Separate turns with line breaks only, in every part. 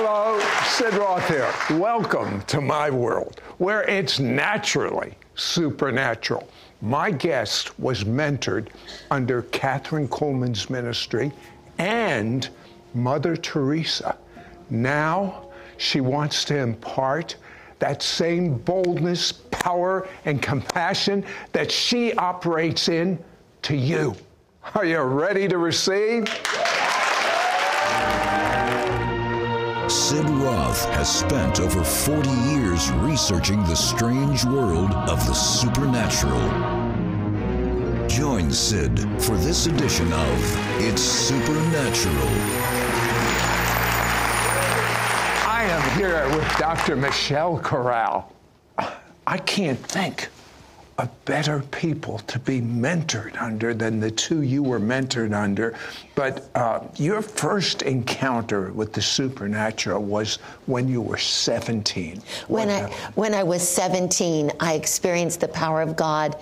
Hello, Sid Roth here. Welcome to my world, where it's naturally supernatural. My guest was mentored under Kathryn Kuhlman's ministry and Mother Teresa. Now she wants to impart that same boldness, power, and compassion that she operates in to you. Are you ready to receive?
Sid Roth has spent over 40 years researching the strange world of the supernatural. Join Sid for this edition of It's Supernatural.
I am here with Dr. Michelle Corral. I can't think of better people to be mentored under than the two you were mentored under. But uh, your first encounter with the supernatural was when you were 17.
When I, when I was 17, I experienced the power of God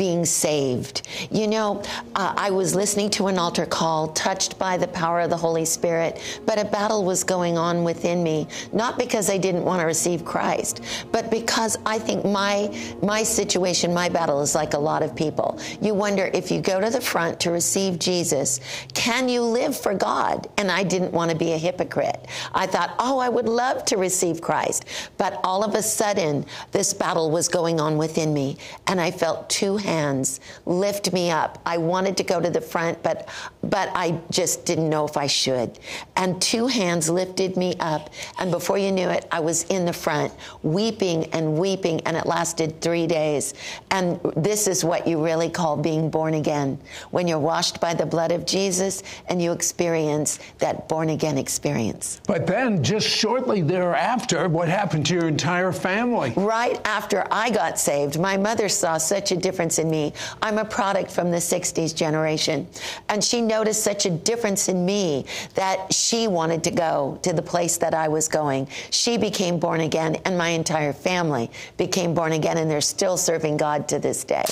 being saved. You know, uh, I was listening to an altar call, touched by the power of the Holy Spirit, but a battle was going on within me, not because I didn't want to receive Christ, but because I think my my situation, my battle is like a lot of people. You wonder if you go to the front to receive Jesus, can you live for God? And I didn't want to be a hypocrite. I thought, "Oh, I would love to receive Christ." But all of a sudden, this battle was going on within me, and I felt two hands lift me up. I wanted to go to the front, but but I just didn't know if I should. And two hands lifted me up, and before you knew it, I was in the front, weeping and weeping, and it lasted three days. And this is what you really call being born again. When you're washed by the blood of Jesus and you experience that born again experience.
But then, just shortly thereafter, what happened to your entire family?
Right after I got saved, my mother saw such a difference in me. I'm a product from the 60s generation. And she noticed such a difference in me that she wanted to go to the place that I was going. She became born again, and my entire family became born again, and they're still serving God to this day.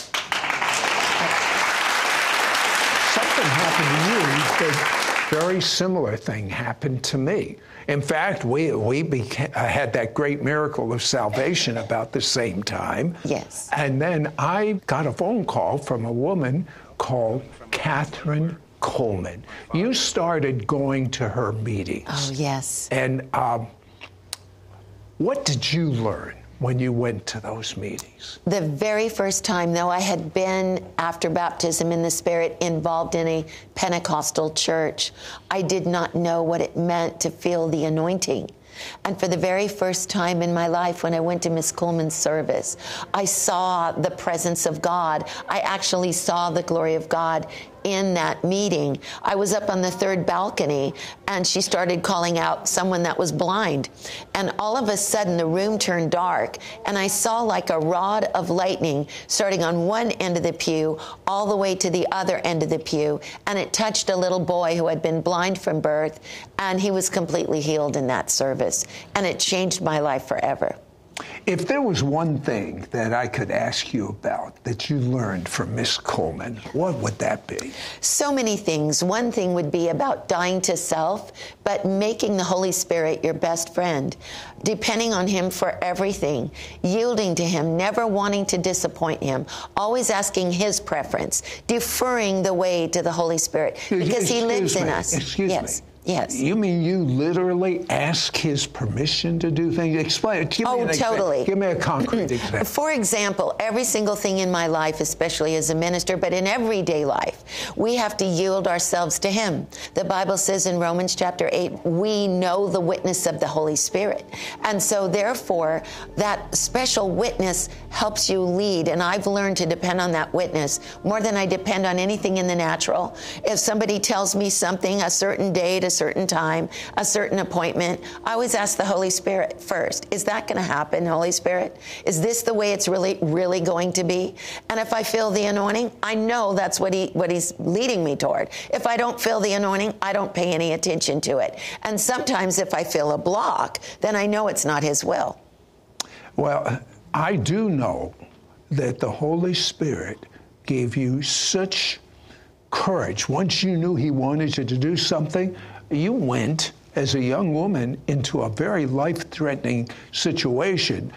Something happened to you that very similar thing happened to me. In fact, we, we uh, had that great miracle of salvation about the same time.
Yes.
And then I got a phone call from a woman called Kathryn Kuhlman. You started going to her meetings.
Oh, yes.
And um, what did you learn when you went to those meetings?
The very first time, though, I had been, after baptism in the Spirit, involved in a Pentecostal church, I did not know what it meant to feel the anointing. And for the very first time in my life, when I went to Miss Kuhlman's service, I saw the presence of God. I actually saw the glory of God in that meeting. I was up on the third balcony and she started calling out someone that was blind. And all of a sudden, the room turned dark and I saw like a rod of lightning starting on one end of the pew all the way to the other end of the pew. And it touched a little boy who had been blind from birth and he was completely healed in that service. And it changed my life forever.
If there was one thing that I could ask you about that you learned from Miss Kuhlman, what would that be?
So many things. One thing would be about dying to self, but making the Holy Spirit your best friend, depending on Him for everything, yielding to Him, never wanting to disappoint Him, always asking His preference, deferring the way to the Holy Spirit because He lives
Excuse
in us.
Excuse
yes.
me.
Yes.
You mean you literally ask his permission to do things? Explain. Give me
Oh,
an example.
totally.
Give me a concrete example.
For example, every single thing in my life, especially as a minister, but in everyday life, we have to yield ourselves to Him. The Bible says in Romans chapter 8, we know the witness of the Holy Spirit. And so, therefore, that special witness helps you lead. And I've learned to depend on that witness more than I depend on anything in the natural. If somebody tells me something, a certain date, a certain time, a certain appointment, I always ask the Holy Spirit first, is that going to happen, Holy Spirit? Is this the way it's really, really going to be? And if I feel the anointing, I know that's what he, what he's leading me toward. If I don't feel the anointing, I don't pay any attention to it. And sometimes if I feel a block, then I know it's not his will.
Well, I do know that the Holy Spirit gave you such courage. Once you knew He wanted you to do something, you went as a young woman into a very life threatening situation.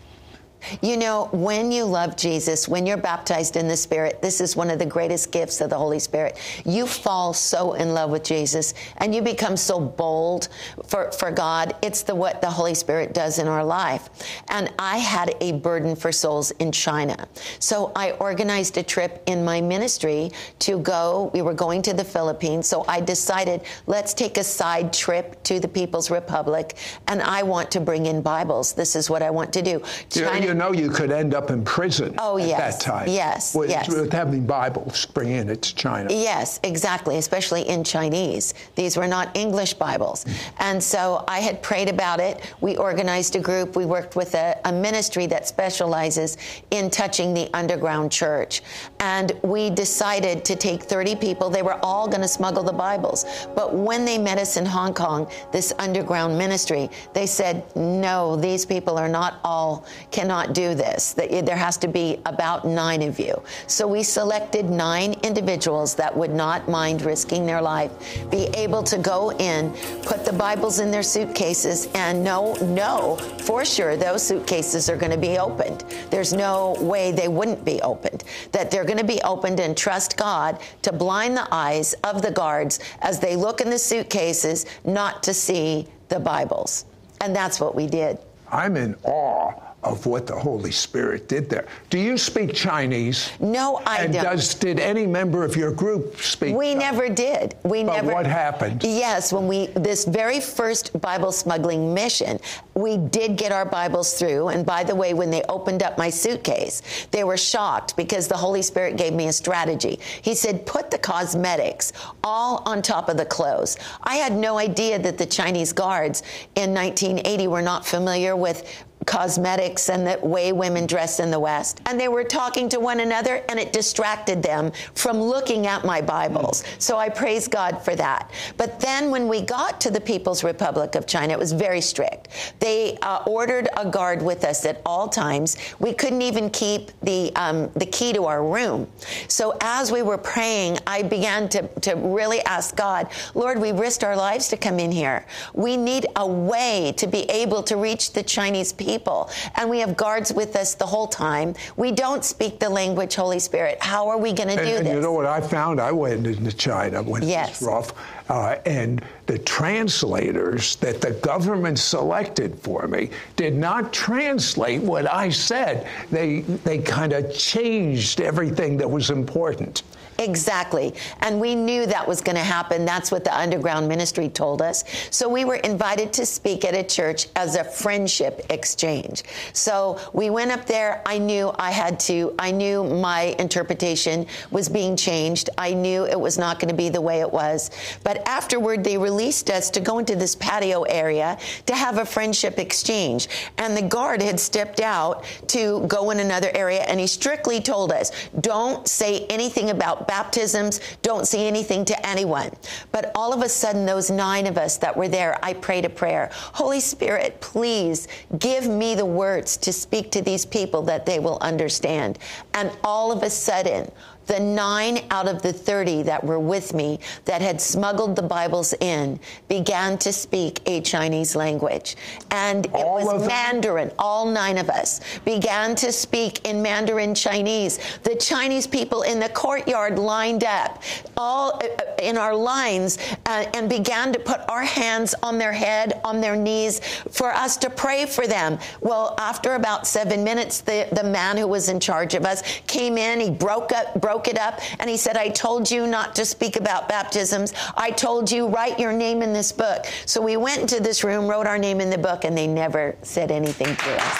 You know, when you love Jesus, when you're baptized in the Spirit, this is one of the greatest gifts of the Holy Spirit. You fall so in love with Jesus and you become so bold for, for God. It's the what the Holy Spirit does in our life. And I had a burden for souls in China. So I organized a trip in my ministry to go. We were going to the Philippines. So I decided, let's take a side trip to the People's Republic. And I want to bring in Bibles. This is what I want to do.
China, you know you could end up in prison
oh,
at
yes.
that time.
Yes,
with,
yes.
with having Bibles bringing it to China.
Yes, exactly, especially in Chinese. These were not English Bibles. And so I had prayed about it. We organized a group. We worked with a, a ministry that specializes in touching the underground church. And we decided to take 30 people. They were all going to smuggle the Bibles. But when they met us in Hong Kong, this underground ministry, they said, no, these people are not all, cannot do this. There has to be about nine of you. So we selected nine individuals that would not mind risking their life, be able to go in, put the Bibles in their suitcases, and know, know for sure those suitcases are going to be opened. There's no way they wouldn't be opened. That they're going to be opened and trust God to blind the eyes of the guards as they look in the suitcases not to see the Bibles. And that's what we did.
I'm in awe of what the Holy Spirit did there. Do you speak Chinese?
No, I
and
don't.
Does did any member of your group speak?
We
Chinese?
never did. We never
but
never.
what happened?
Yes, when we this very first Bible smuggling mission, we did get our Bibles through. And by the way, when they opened up my suitcase, they were shocked because the Holy Spirit gave me a strategy. He said, "Put the cosmetics all on top of the clothes." I had no idea that the Chinese guards in 1980 were not familiar with cosmetics and the way women dress in the West. And they were talking to one another, and it distracted them from looking at my Bibles. So I praise God for that. But then when we got to the People's Republic of China, it was very strict. They uh, ordered a guard with us at all times. We couldn't even keep the um, the key to our room. So as we were praying, I began to, to really ask God, Lord, we risked our lives to come in here. We need a way to be able to reach the Chinese people people. And we have guards with us the whole time. We don't speak the language, Holy Spirit. How are we going to do
and, and
this?
you know what I found? I went into China when
yes.
it was rough. Uh, and the translators that the government selected for me did not translate what I said. They they kind of changed everything that was important.
Exactly. And we knew that was going to happen. That's what the underground ministry told us. So we were invited to speak at a church as a friendship exchange. So we went up there. I knew I had to, I knew my interpretation was being changed. I knew it was not going to be the way it was. But afterward, they released us to go into this patio area to have a friendship exchange. And the guard had stepped out to go in another area, and he strictly told us, don't say anything about baptisms, don't say anything to anyone. But all of a sudden, those nine of us that were there, I prayed a prayer. Holy Spirit, please give me the words to speak to these people that they will understand. And all of a sudden, the nine out of the 30 that were with me that had smuggled the Bibles in began to speak a Chinese language. And it
All
was? Mandarin. All nine of us began to speak in Mandarin Chinese. The Chinese people in the courtyard lined up, all uh, in our lines, uh, and began to put our hands on their head, on their knees, for us to pray for them. Well, after about seven minutes, the, the man who was in charge of us came in. He broke up, broke it up, and he said, "I told you not to speak about baptisms. I told you write your name in this book." So we went into this room, wrote our name in the book, and they never said anything to us.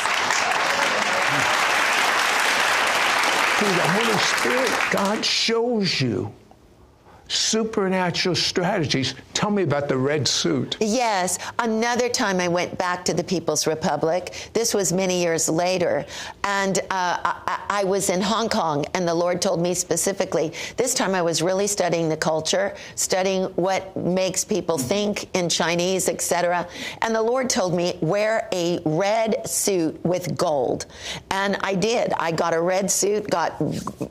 Through the Holy Spirit, God shows you supernatural strategies. Tell me about the red suit.
Yes, another time I went back to the People's Republic. This was many years later, and uh, I I, was in Hong Kong, and the Lord told me specifically. This time, I was really studying the culture, studying what makes people think in Chinese, etc. And the Lord told me wear a red suit with gold, and I did. I got a red suit, got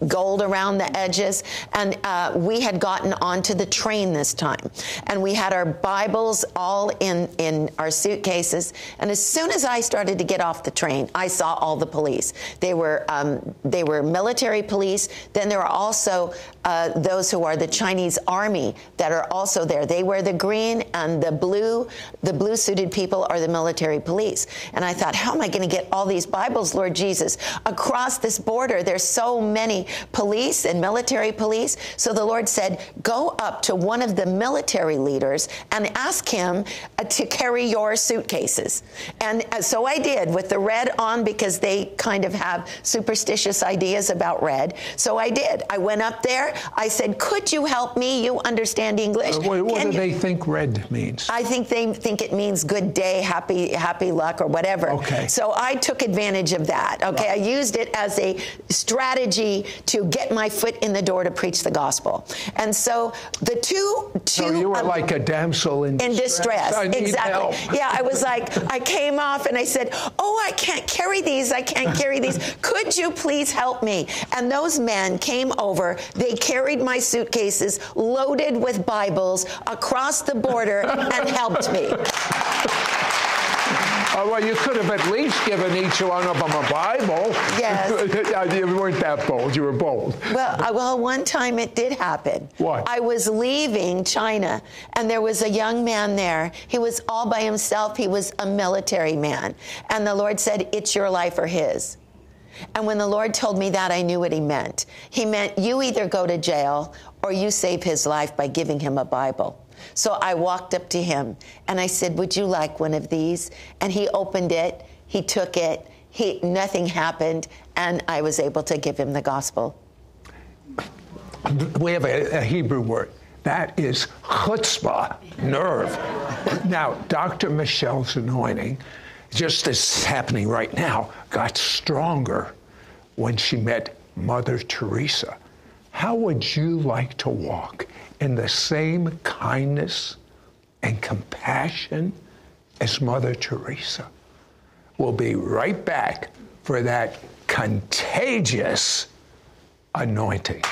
gold around the edges, and uh, we had gotten onto the train this time, and we had our Bibles all in in our suitcases. And as soon as I started to get off the train, I saw all the police. They were um, they were military police. Then there are also uh, those who are the Chinese army that are also there. They wear the green and the blue. The blue suited people are the military police. And I thought, how am I going to get all these Bibles, Lord Jesus, across this border? There's so many police and military police. So the Lord said, go up to one of the military leaders and ask him uh, to carry your suitcases. And uh, so I did with the red on because they kind of have superstitious ideas about red. So I did. I went up there. I said, Could you help me? You understand English.
Uh, what, what do you? they think red means?
I think they think it means good day, happy, happy luck, or whatever.
Okay.
So I took advantage of that. Okay. Wow. I used it as a strategy to get my foot in the door to preach the gospel. And so the two, two.
So you were um, like a damsel in,
in distress.
distress.
exactly. Help. Yeah. I was like, I came off and I said, Oh, I can't carry these. I can't carry these. Could you please help me? And those men came over. They carried my suitcases loaded with Bibles across the border and helped me.
Oh, well, you could have at least given each one of them a Bible.
Yes.
you weren't that bold. You were bold.
Well, well, one time it did happen.
What?
I was leaving China, and there was a young man there. He was all by himself. He was a military man. And the Lord said, It's your life or his. And when the Lord told me that, I knew what He meant. He meant you either go to jail or you save his life by giving him a Bible. So I walked up to him and I said, Would you like one of these? And he opened it, he took it, he, nothing happened, and I was able to give him the gospel.
We have a, a Hebrew word. That is chutzpah, nerve. now, Dr. Michelle's anointing, just as happening right now, got stronger when she met Mother Teresa. How would you like to walk in the same kindness and compassion as Mother Teresa. We'll be right back for that contagious anointing.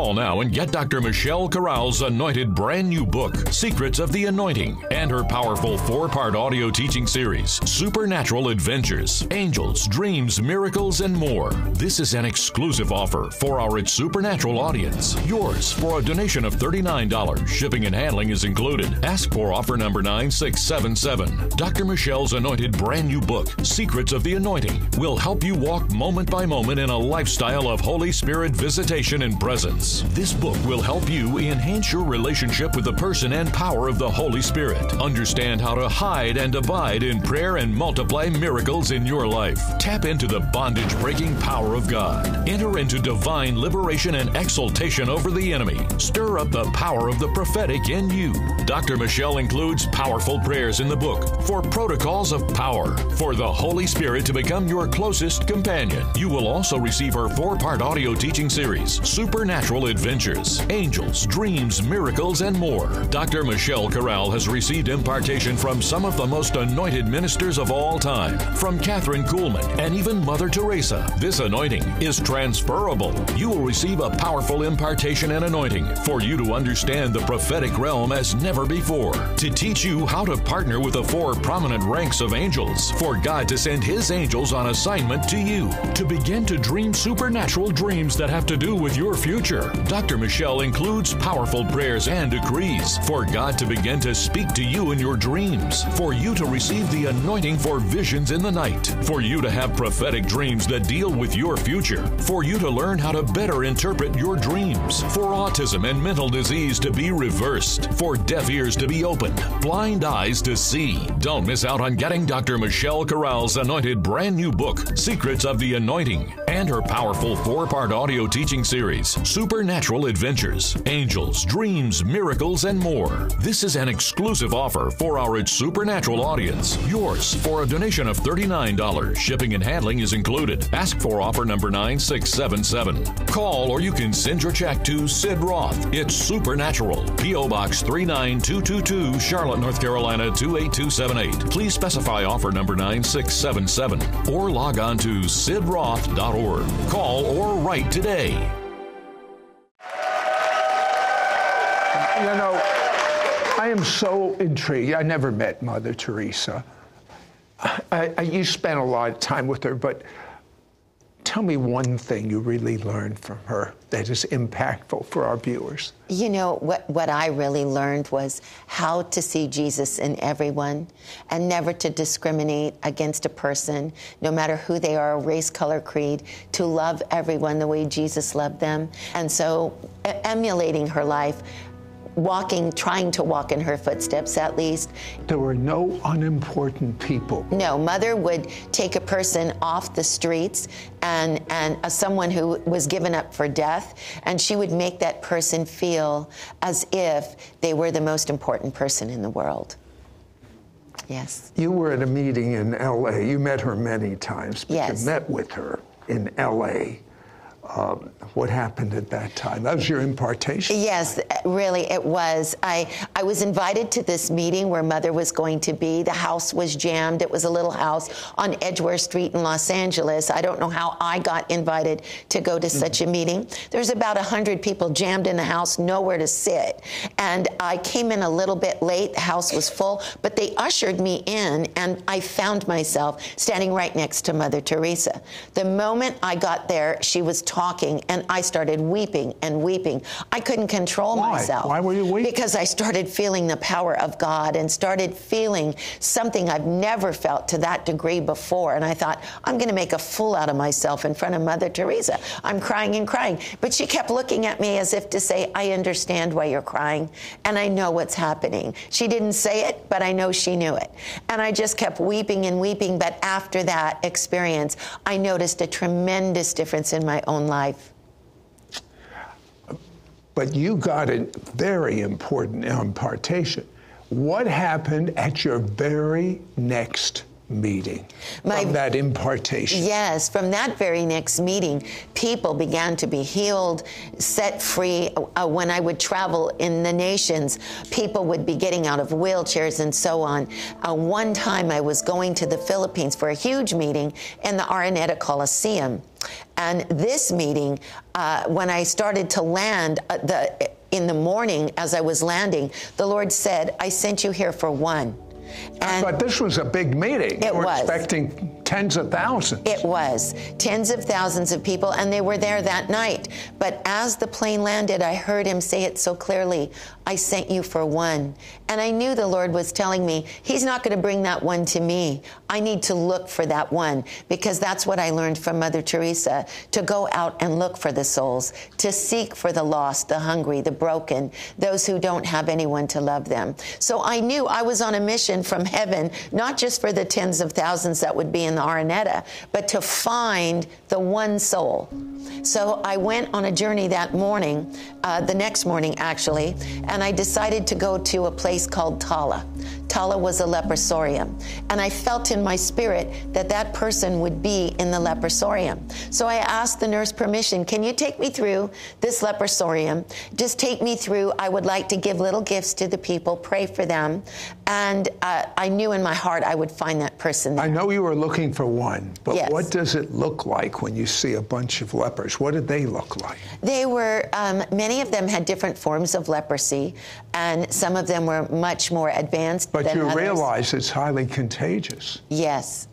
Call now and get Dr. Michelle Corral's anointed brand new book, Secrets of the Anointing, and her powerful four part audio teaching series, Supernatural Adventures, Angels, Dreams, Miracles, and more. This is an exclusive offer for our It's Supernatural audience. Yours for a donation of $39. Shipping and handling is included. Ask for offer number 9677. Dr. Michelle's anointed brand new book, Secrets of the Anointing, will help you walk moment by moment in a lifestyle of Holy Spirit visitation and presence. This book will help you enhance your relationship with the person and power of the Holy Spirit. Understand how to hide and abide in prayer and multiply miracles in your life. Tap into the bondage breaking power of God. Enter into divine liberation and exaltation over the enemy. Stir up the power of the prophetic in you. Dr. Michelle includes powerful prayers in the book for protocols of power for the Holy Spirit to become your closest companion. You will also receive her four part audio teaching series, Supernatural supernatural adventures, angels, dreams, miracles, and more. Dr. Michelle Corral has received impartation from some of the most anointed ministers of all time, from Kathryn Kuhlman and even Mother Teresa. This anointing is transferable. You will receive a powerful impartation and anointing for you to understand the prophetic realm as never before, to teach you how to partner with the four prominent ranks of angels, for God to send His angels on assignment to you, to begin to dream supernatural dreams that have to do with your future Dr. Michelle includes powerful prayers and decrees for God to begin to speak to you in your dreams, for you to receive the anointing for visions in the night, for you to have prophetic dreams that deal with your future, for you to learn how to better interpret your dreams, for autism and mental disease to be reversed, for deaf ears to be opened, blind eyes to see. Don't miss out on getting Dr. Michelle Corral's anointed brand new book, Secrets of the Anointing and her powerful four part audio teaching series, Supernatural Adventures Angels, Dreams, Miracles, and more. This is an exclusive offer for our Supernatural audience. Yours for a donation of $39. Shipping and handling is included. Ask for offer number 9677. Call or you can send your check to Sid Roth. It's Supernatural. P.O. Box 39222, Charlotte, North Carolina 28278. Please specify offer number 9677 or log on to sidroth.org. Call or write today.
You know, I am so intrigued. I never met Mother Teresa. I, I, you spent a lot of time with her, but tell me one thing you really learned from her that is impactful for our viewers.
You know, what, what I really learned was how to see Jesus in everyone and never to discriminate against a person, no matter who they are, race, color, creed, to love everyone the way Jesus loved them. And so, emulating her life, walking, trying to walk in her footsteps at least.
There were no unimportant people.
No, mother would take a person off the streets and, and uh, someone who was given up for death, and she would make that person feel as if they were the most important person in the world. Yes.
You were at a meeting in LA. You met her many times, but
yes.
you met with her in LA. Um, what happened at that time? That was your impartation.
Yes, really, it was. I I was invited to this meeting where Mother was going to be. The house was jammed. It was a little house on Edgeworth Street in Los Angeles. I don't know how I got invited to go to mm-hmm. such a meeting. There's about a hundred people jammed in the house, nowhere to sit, and I came in a little bit late. The house was full, but they ushered me in, and I found myself standing right next to Mother Teresa. The moment I got there, she was talking talking, and I started weeping and weeping. I couldn't control
Why?
myself.
Why were you weeping?
Because I started feeling the power of God and started feeling something I've never felt to that degree before. And I thought, I'm going to make a fool out of myself in front of Mother Teresa. I'm crying and crying. But she kept looking at me as if to say, I understand why you're crying, and I know what's happening. She didn't say it, but I know she knew it. And I just kept weeping and weeping. But after that experience, I noticed a tremendous difference in my own life.
But you got a very important impartation. What happened at your very next meeting My, from that impartation.
Yes, from that very next meeting, people began to be healed, set free. Uh, when I would travel in the nations, people would be getting out of wheelchairs and so on. Uh, one time I was going to the Philippines for a huge meeting in the Araneta Coliseum. And this meeting, uh, when I started to land, uh, the in the morning as I was landing, the Lord said, I sent you here for one.
And but this was a big meeting.
It
We're
was.
expecting tens of thousands.
It was. Tens of thousands of people, and they were there that night. But as the plane landed, I heard him say it so clearly I sent you for one. And I knew the Lord was telling me, He's not going to bring that one to me. I need to look for that one because that's what I learned from Mother Teresa to go out and look for the souls, to seek for the lost, the hungry, the broken, those who don't have anyone to love them. So I knew I was on a mission from heaven, not just for the tens of thousands that would be in the Araneta, but to find the one soul. So I went on a journey that morning, uh, the next morning actually, and I decided to go to a place called Tala. Tala was a leprosarium, and I felt in my spirit that that person would be in the leprosarium. So I asked the nurse permission, can you take me through this leprosarium? Just take me through. I would like to give little gifts to the people, pray for them. And uh, I knew in my heart I would find that person there.
I know you were looking for one, but
yes.
what does it look like when you see a bunch of lepers? What did they look like?
They were, um, many of them had different forms of leprosy, and some of them were much more advanced.
But you
others.
realize it's highly contagious.
Yes.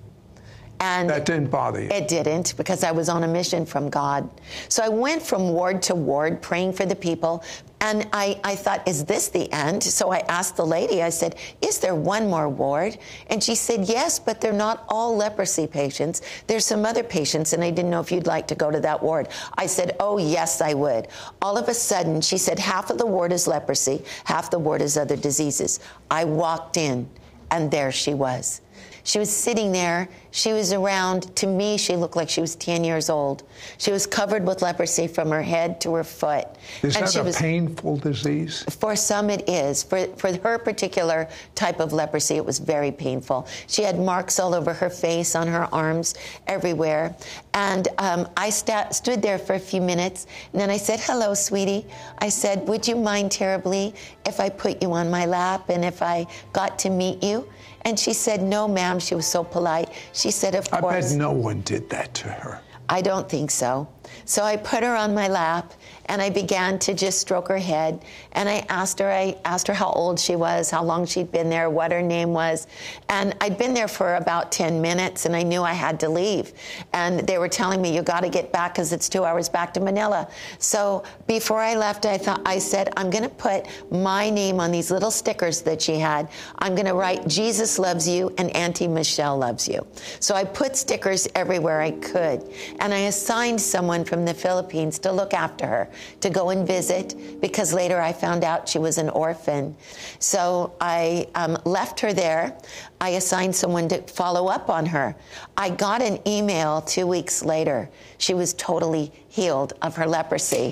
And
that didn't bother you?
It didn't because I was on a mission from God. So I went from ward to ward praying for the people. And I, I thought, is this the end? So I asked the lady, I said, is there one more ward? And she said, yes, but they're not all leprosy patients. There's some other patients, and I didn't know if you'd like to go to that ward. I said, oh, yes, I would. All of a sudden, she said, half of the ward is leprosy, half the ward is other diseases. I walked in, and there she was. She was sitting there She was around, to me, she looked like she was 10 years old. She was covered with leprosy from her head to her foot.
Is
and
that a
was,
painful disease?
For some, it is. For, for her particular type of leprosy, it was very painful. She had marks all over her face, on her arms, everywhere. And um, I sta- stood there for a few minutes, and then I said, Hello, sweetie. I said, Would you mind terribly if I put you on my lap and if I got to meet you? And she said, No, ma'am. She was so polite. She said, Of
I bet no one did that to her.
I don't think so. So I put her on my lap and I began to just stroke her head. And I asked her, I asked her how old she was, how long she'd been there, what her name was. And I'd been there for about 10 minutes and I knew I had to leave. And they were telling me, you got to get back because it's two hours back to Manila. So before I left, I thought, I said, I'm going to put my name on these little stickers that she had. I'm going to write, Jesus loves you and Auntie Michelle loves you. So I put stickers everywhere I could. And I assigned someone from the Philippines to look after her, to go and visit, because later I found out she was an orphan. So I um, left her there. I assigned someone to follow up on her. I got an email two weeks later. She was totally healed of her leprosy.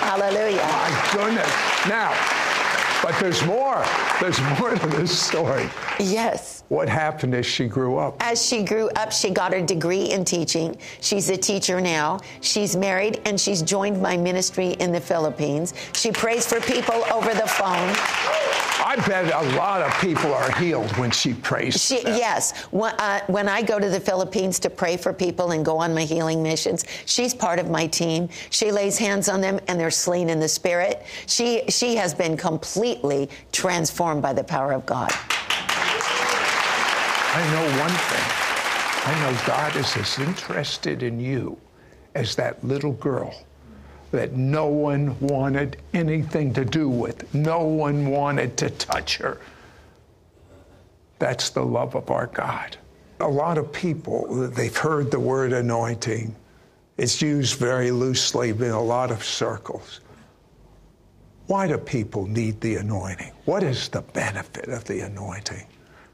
Hallelujah.
My goodness. Now, but there's more. There's more to this story.
Yes.
What happened as she grew up?
As she grew up, she got her degree in teaching. She's a teacher now. She's married and she's joined my ministry in the Philippines. She prays for people over the phone.
I bet a lot of people are healed when she prays. for
She,
them.
yes. When, uh, when I go to the Philippines to pray for people and go on my healing missions, she's part of my team. She lays hands on them and they're slain in the spirit. She, she has been completely transformed by the power of God.
I know one thing. I know God is as interested in you as that little girl that no one wanted anything to do with. No one wanted to touch her. That's the love of our God. A lot of people, they've heard the word anointing. It's used very loosely in a lot of circles. Why do people need the anointing? What is the benefit of the anointing?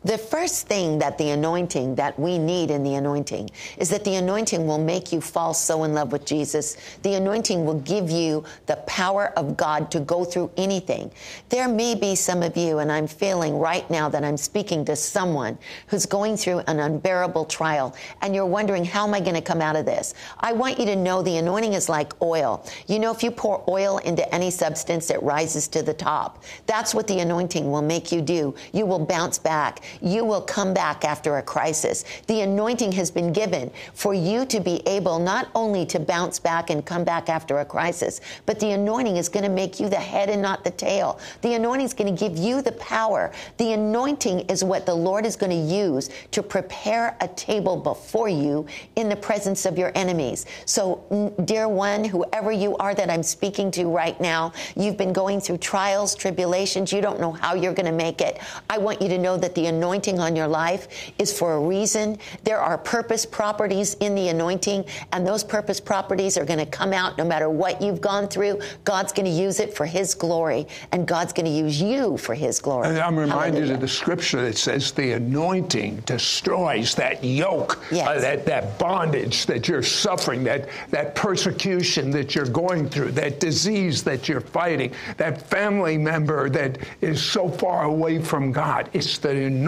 The first thing that the anointing that we need in the anointing is that the anointing will make you fall so in love with Jesus. The anointing will give you the power of God to go through anything. There may be some of you, and I'm feeling right now that I'm speaking to someone who's going through an unbearable trial, and you're wondering, how am I going to come out of this? I want you to know the anointing is like oil. You know, if you pour oil into any substance, it rises to the top. That's what the anointing will make you do. You will bounce back you will come back after a crisis. The anointing has been given for you to be able not only to bounce back and come back after a crisis, but the anointing is going to make you the head and not the tail. The anointing is going to give you the power. The anointing is what the Lord is going to use to prepare a table before you in the presence of your enemies. So, dear one, whoever you are that I'm speaking to right now, you've been going through trials, tribulations, you don't know how you're going to make it. I want you to know that the anointing on your life is for a reason. There are purpose properties in the anointing, and those purpose properties are going to come out no matter what you've gone through. God's going to use it for His glory, and God's going to use you for His glory.
And I'm reminded
Hallelujah.
of the scripture that says the anointing destroys that yoke,
Yes.
uh, that, that bondage that you're suffering, that, that persecution that you're going through, that disease that you're fighting, that family member that is so far away from God. It's the anointing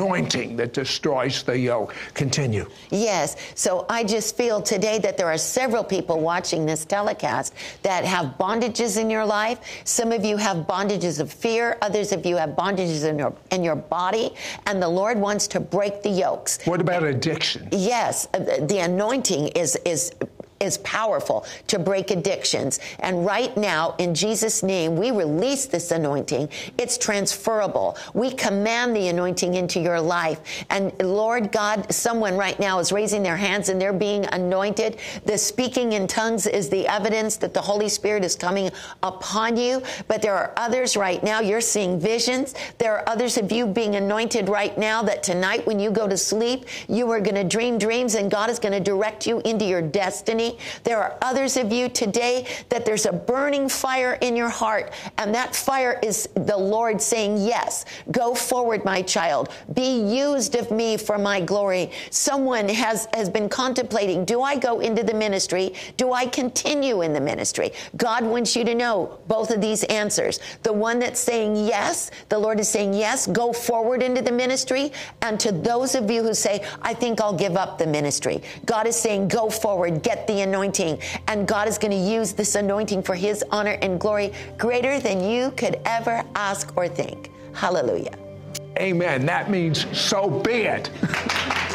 that destroys the yoke. Continue.
Yes. So I just feel today that there are several people watching this telecast that have bondages in your life. Some of you have bondages of fear. Others of you have bondages in your in your body, and the Lord wants to break the yokes.
What about addiction?
Yes, uh, the anointing is is is powerful to break addictions. And right now, in Jesus' name, we release this anointing. It's transferable. We command the anointing into your life. And Lord God, someone right now is raising their hands and they're being anointed. The speaking in tongues is the evidence that the Holy Spirit is coming upon you. But there are others right now, you're seeing visions. There are others of you being anointed right now that tonight when you go to sleep, you are going to dream dreams and God is going to direct you into your destiny. There are others of you today that there's a burning fire in your heart, and that fire is the Lord saying, Yes, go forward, my child. Be used of me for my glory. Someone has, has been contemplating do I go into the ministry? Do I continue in the ministry? God wants you to know both of these answers. The one that's saying yes, the Lord is saying yes, go forward into the ministry. And to those of you who say, I think I'll give up the ministry, God is saying, go forward, get the anointing. And God is going to use this anointing for his honor and glory greater than you could ever ask or think. Hallelujah.
Amen. That means so be it.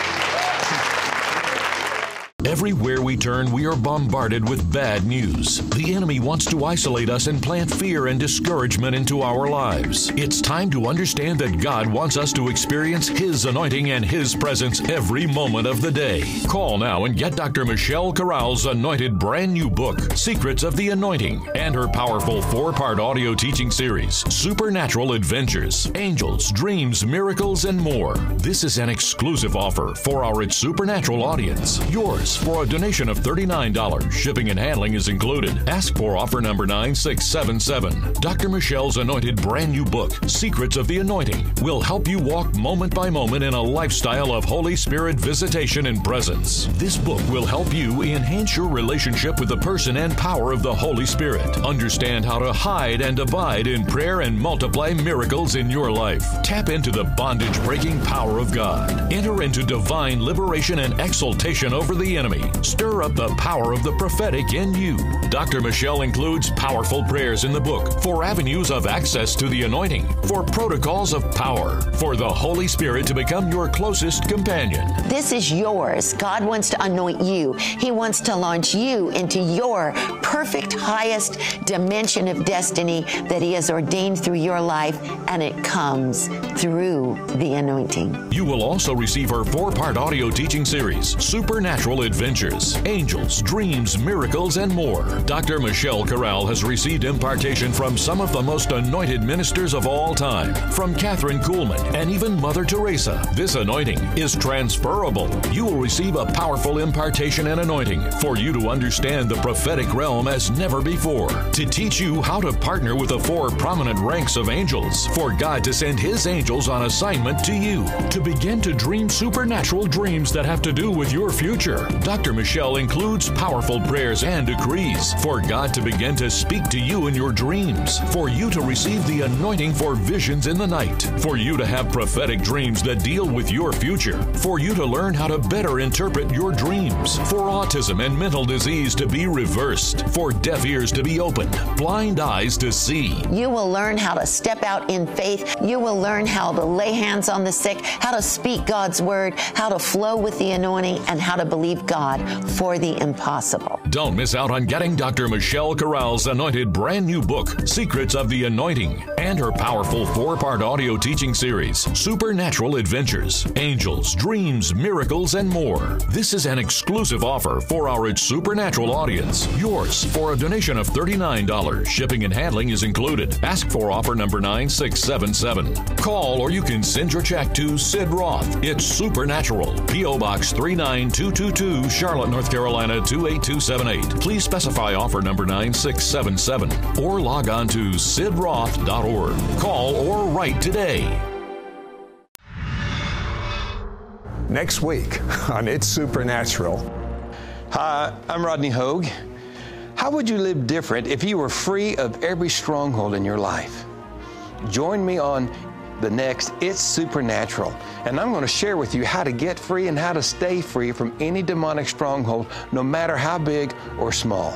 Everywhere we turn, we are bombarded with bad news. The enemy wants to isolate us and plant fear and discouragement into our lives. It's time to understand that God wants us to experience His anointing and His presence every moment of the day. Call now and get Dr. Michelle Corral's anointed brand new book, Secrets of the Anointing, and her powerful four part audio teaching series, Supernatural Adventures, Angels, Dreams, Miracles, and more. This is an exclusive offer for our Supernatural audience. Yours for a donation of $39. Shipping and handling is included. Ask for offer number 9677. Dr. Michelle's anointed brand new book, Secrets of the Anointing, will help you walk moment by moment in a lifestyle of Holy Spirit visitation and presence. This book will help you enhance your relationship with the person and power of the Holy Spirit. Understand how to hide and abide in prayer and multiply miracles in your life. Tap into the bondage breaking power of God. Enter into divine liberation and exaltation over the enemy. Stir up the power of the prophetic in you. Dr. Michelle includes powerful prayers in the book for avenues of access to the anointing, for protocols of power, for the Holy Spirit to become your closest companion.
This is yours. God wants to anoint you. He wants to launch you into your perfect highest dimension of destiny that He has ordained through your life, and it comes through the anointing.
You will also receive her four part audio teaching series, Supernatural Adventures, Adventures, angels, Dreams, Miracles, and more. Dr. Michelle Corral has received impartation from some of the most anointed ministers of all time, from Kathryn Kuhlman and even Mother Teresa. This anointing is transferable. You will receive a powerful impartation and anointing for you to understand the prophetic realm as never before, to teach you how to partner with the four prominent ranks of angels, for God to send His angels on assignment to you, to begin to dream supernatural dreams that have to do with your future. Dr. Michelle includes powerful prayers and decrees for God to begin to speak to you in your dreams, for you to receive the anointing for visions in the night, for you to have prophetic dreams that deal with your future, for you to learn how to better interpret your dreams, for autism and mental disease to be reversed, for deaf ears to be opened, blind eyes to see.
You will learn how to step out in faith. You will learn how to lay hands on the sick, how to speak God's word, how to flow with the anointing, and how to believe God for the impossible.
Don't miss out on getting Dr. Michelle Corral's anointed brand new book, Secrets of the Anointing, and her powerful four part audio teaching series, Supernatural Adventures, Angels, Dreams, Miracles, and more. This is an exclusive offer for our Supernatural audience. Yours for a donation of $39. Shipping and handling is included. Ask for offer number 9677. Call or you can send your check to Sid Roth. It's Supernatural. P.O. Box 39222, Charlotte, North Carolina 28278. Please specify offer number 9677 or log on to sidroth.org. Call or write today.
Next week on It's Supernatural.
Hi, I'm Rodney Hogue. How would you live different if you were free of every stronghold in your life? Join me on the next It's Supernatural, and I'm going to share with you how to get free and how to stay free from any demonic stronghold, no matter how big or small.